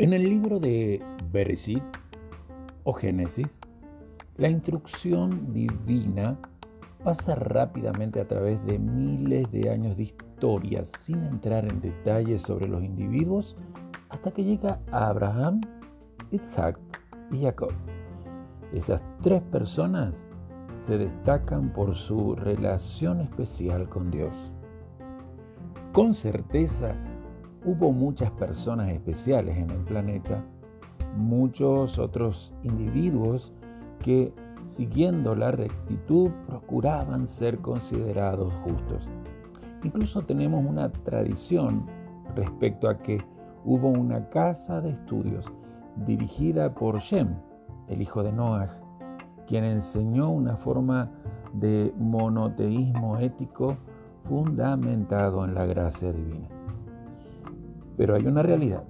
En el libro de Bereshit o Génesis, la instrucción divina pasa rápidamente a través de miles de años de historia sin entrar en detalles sobre los individuos hasta que llega a Abraham, Isaac y Jacob. Esas tres personas se destacan por su relación especial con Dios. Con certeza, hubo muchas personas especiales en el planeta, muchos otros individuos que, siguiendo la rectitud, procuraban ser considerados justos. Incluso tenemos una tradición respecto a que hubo una casa de estudios dirigida por Shem, el hijo de Noah, quien enseñó una forma de monoteísmo ético fundamentado en la gracia divina. Pero hay una realidad.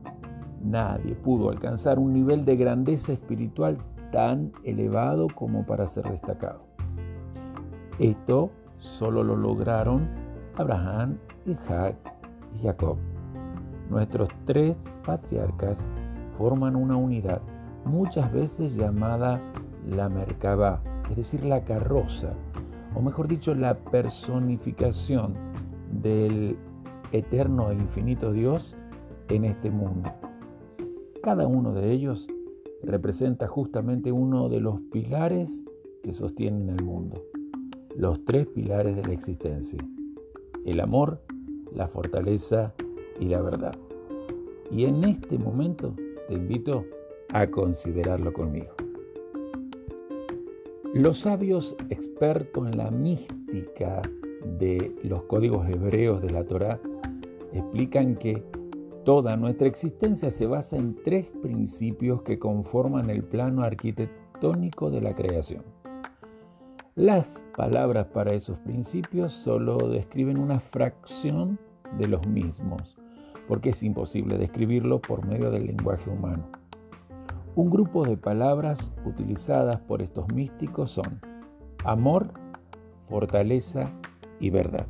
Nadie pudo alcanzar un nivel de grandeza espiritual tan elevado como para ser destacado. Esto solo lo lograron Abraham, Isaac y Jacob. Nuestros tres patriarcas forman una unidad, muchas veces llamada la Merkabah, es decir, la carroza, o mejor dicho, la personificación del eterno e infinito Dios en este mundo. Cada uno de ellos representa justamente uno de los pilares que sostienen el mundo, los tres pilares de la existencia, el amor, la fortaleza y la verdad. Y en este momento te invito a considerarlo conmigo. Los sabios expertos en la mística de los códigos hebreos de la Torá explican que toda nuestra existencia se basa en tres principios que conforman el plano arquitectónico de la creación. Las palabras para esos principios solo describen una fracción de los mismos, porque es imposible describirlo por medio del lenguaje humano. Un grupo de palabras utilizadas por estos místicos son amor, fortaleza y verdad.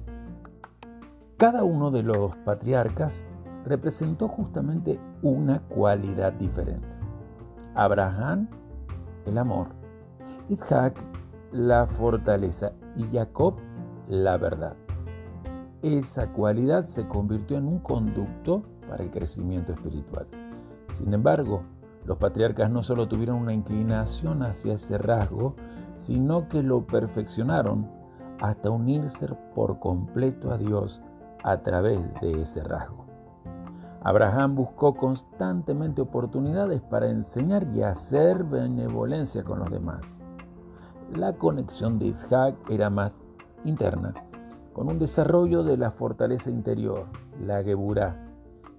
Cada uno de los patriarcas representó justamente una cualidad diferente. Abraham, el amor. Isaac, la fortaleza. Y Jacob, la verdad. Esa cualidad se convirtió en un conducto para el crecimiento espiritual. Sin embargo, los patriarcas no solo tuvieron una inclinación hacia ese rasgo, sino que lo perfeccionaron hasta unirse por completo a Dios a través de ese rasgo. Abraham buscó constantemente oportunidades para enseñar y hacer benevolencia con los demás. La conexión de Isaac era más interna, con un desarrollo de la fortaleza interior, la Geburah,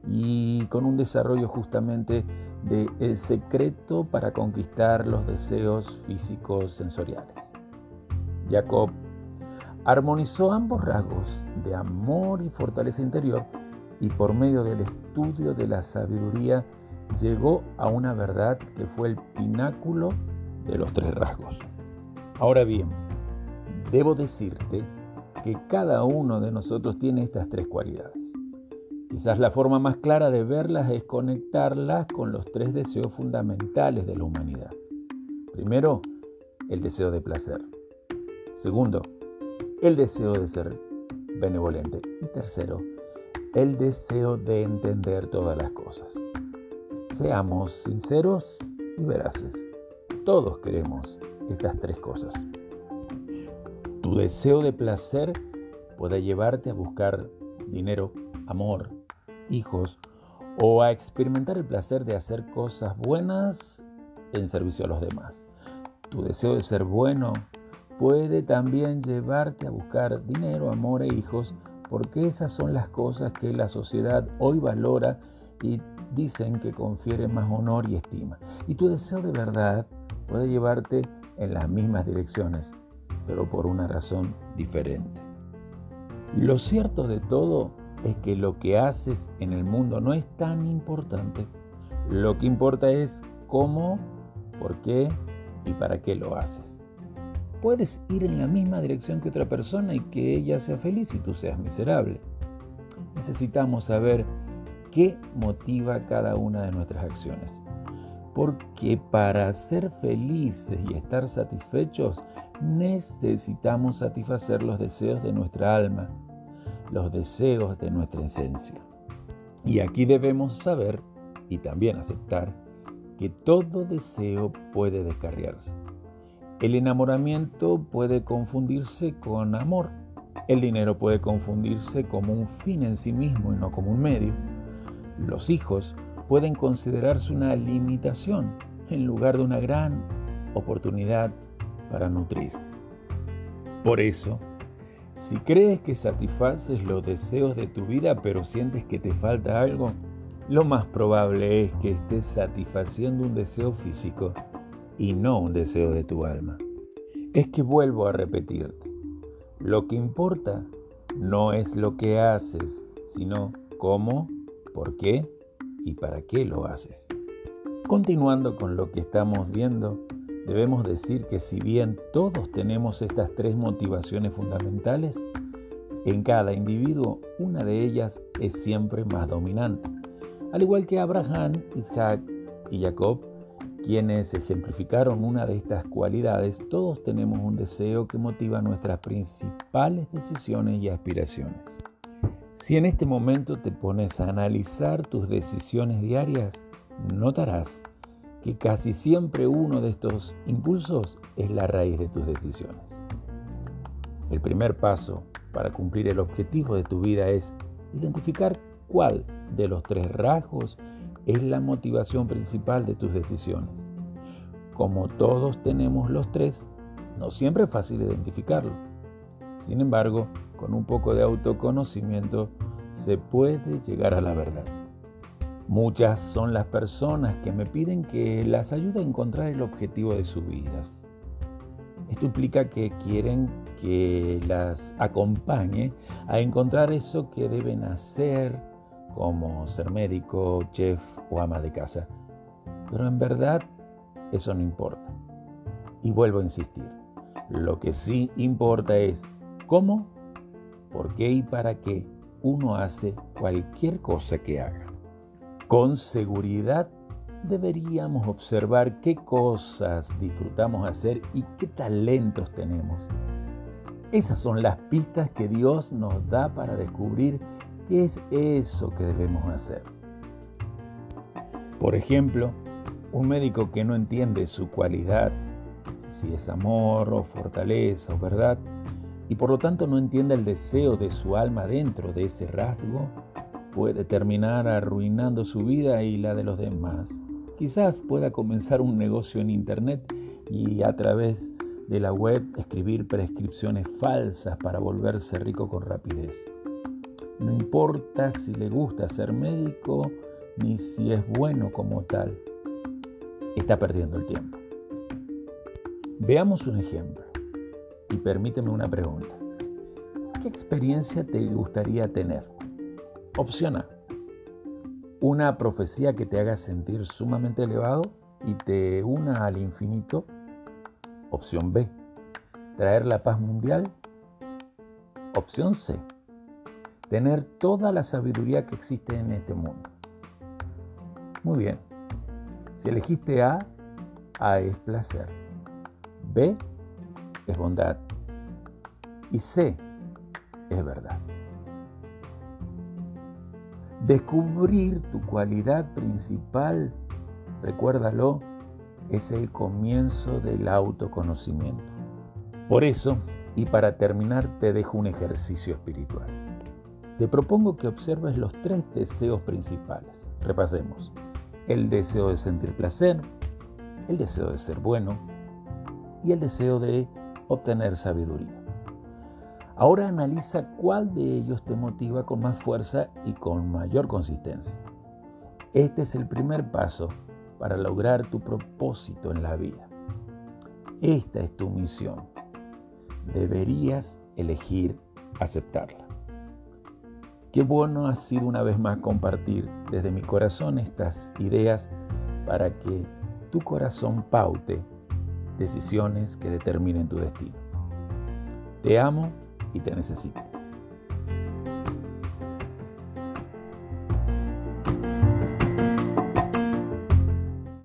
y con un desarrollo justamente de el secreto para conquistar los deseos físicos sensoriales. Jacob armonizó ambos rasgos de amor y fortaleza interior y por medio del estudio de la sabiduría llegó a una verdad que fue el pináculo de los tres rasgos. Ahora bien, debo decirte que cada uno de nosotros tiene estas tres cualidades. Quizás la forma más clara de verlas es conectarlas con los tres deseos fundamentales de la humanidad. Primero, el deseo de placer. Segundo, el deseo de ser benevolente. Y tercero, el deseo de entender todas las cosas. Seamos sinceros y veraces. Todos queremos estas tres cosas. Tu deseo de placer puede llevarte a buscar dinero, amor, hijos o a experimentar el placer de hacer cosas buenas en servicio a los demás. Tu deseo de ser bueno puede también llevarte a buscar dinero, amor e hijos, porque esas son las cosas que la sociedad hoy valora y dicen que confiere más honor y estima. Y tu deseo de verdad puede llevarte en las mismas direcciones, pero por una razón diferente. Lo cierto de todo es que lo que haces en el mundo no es tan importante. Lo que importa es cómo, por qué y para qué lo haces. Puedes ir en la misma dirección que otra persona y que ella sea feliz y tú seas miserable. Necesitamos saber qué motiva cada una de nuestras acciones. Porque para ser felices y estar satisfechos necesitamos satisfacer los deseos de nuestra alma, los deseos de nuestra esencia. Y aquí debemos saber y también aceptar que todo deseo puede descarriarse. El enamoramiento puede confundirse con amor. El dinero puede confundirse como un fin en sí mismo y no como un medio. Los hijos pueden considerarse una limitación en lugar de una gran oportunidad para nutrir. Por eso, si crees que satisfaces los deseos de tu vida pero sientes que te falta algo, lo más probable es que estés satisfaciendo un deseo físico y no un deseo de tu alma. Es que vuelvo a repetirte, lo que importa no es lo que haces, sino cómo, por qué y para qué lo haces. Continuando con lo que estamos viendo, debemos decir que si bien todos tenemos estas tres motivaciones fundamentales, en cada individuo una de ellas es siempre más dominante. Al igual que Abraham, Isaac y Jacob, quienes ejemplificaron una de estas cualidades, todos tenemos un deseo que motiva nuestras principales decisiones y aspiraciones. Si en este momento te pones a analizar tus decisiones diarias, notarás que casi siempre uno de estos impulsos es la raíz de tus decisiones. El primer paso para cumplir el objetivo de tu vida es identificar cuál de los tres rasgos es la motivación principal de tus decisiones. Como todos tenemos los tres, no siempre es fácil identificarlo. Sin embargo, con un poco de autoconocimiento se puede llegar a la verdad. Muchas son las personas que me piden que las ayude a encontrar el objetivo de sus vidas. Esto implica que quieren que las acompañe a encontrar eso que deben hacer, como ser médico, chef o ama de casa. Pero en verdad eso no importa. Y vuelvo a insistir, lo que sí importa es cómo por qué y para qué uno hace cualquier cosa que haga. Con seguridad deberíamos observar qué cosas disfrutamos hacer y qué talentos tenemos. Esas son las pistas que Dios nos da para descubrir qué es eso que debemos hacer. Por ejemplo, un médico que no entiende su cualidad, si es amor o fortaleza o verdad, y por lo tanto no entienda el deseo de su alma dentro de ese rasgo, puede terminar arruinando su vida y la de los demás. Quizás pueda comenzar un negocio en Internet y a través de la web escribir prescripciones falsas para volverse rico con rapidez. No importa si le gusta ser médico ni si es bueno como tal, está perdiendo el tiempo. Veamos un ejemplo. Y permíteme una pregunta. ¿Qué experiencia te gustaría tener? Opción A. Una profecía que te haga sentir sumamente elevado y te una al infinito. Opción B. Traer la paz mundial. Opción C. Tener toda la sabiduría que existe en este mundo. Muy bien. Si elegiste A, A es placer. B es bondad. Y C es verdad. Descubrir tu cualidad principal, recuérdalo, es el comienzo del autoconocimiento. Por eso, y para terminar, te dejo un ejercicio espiritual. Te propongo que observes los tres deseos principales. Repasemos. El deseo de sentir placer, el deseo de ser bueno y el deseo de obtener sabiduría. Ahora analiza cuál de ellos te motiva con más fuerza y con mayor consistencia. Este es el primer paso para lograr tu propósito en la vida. Esta es tu misión. Deberías elegir aceptarla. Qué bueno ha sido una vez más compartir desde mi corazón estas ideas para que tu corazón paute decisiones que determinen tu destino. Te amo y te necesito.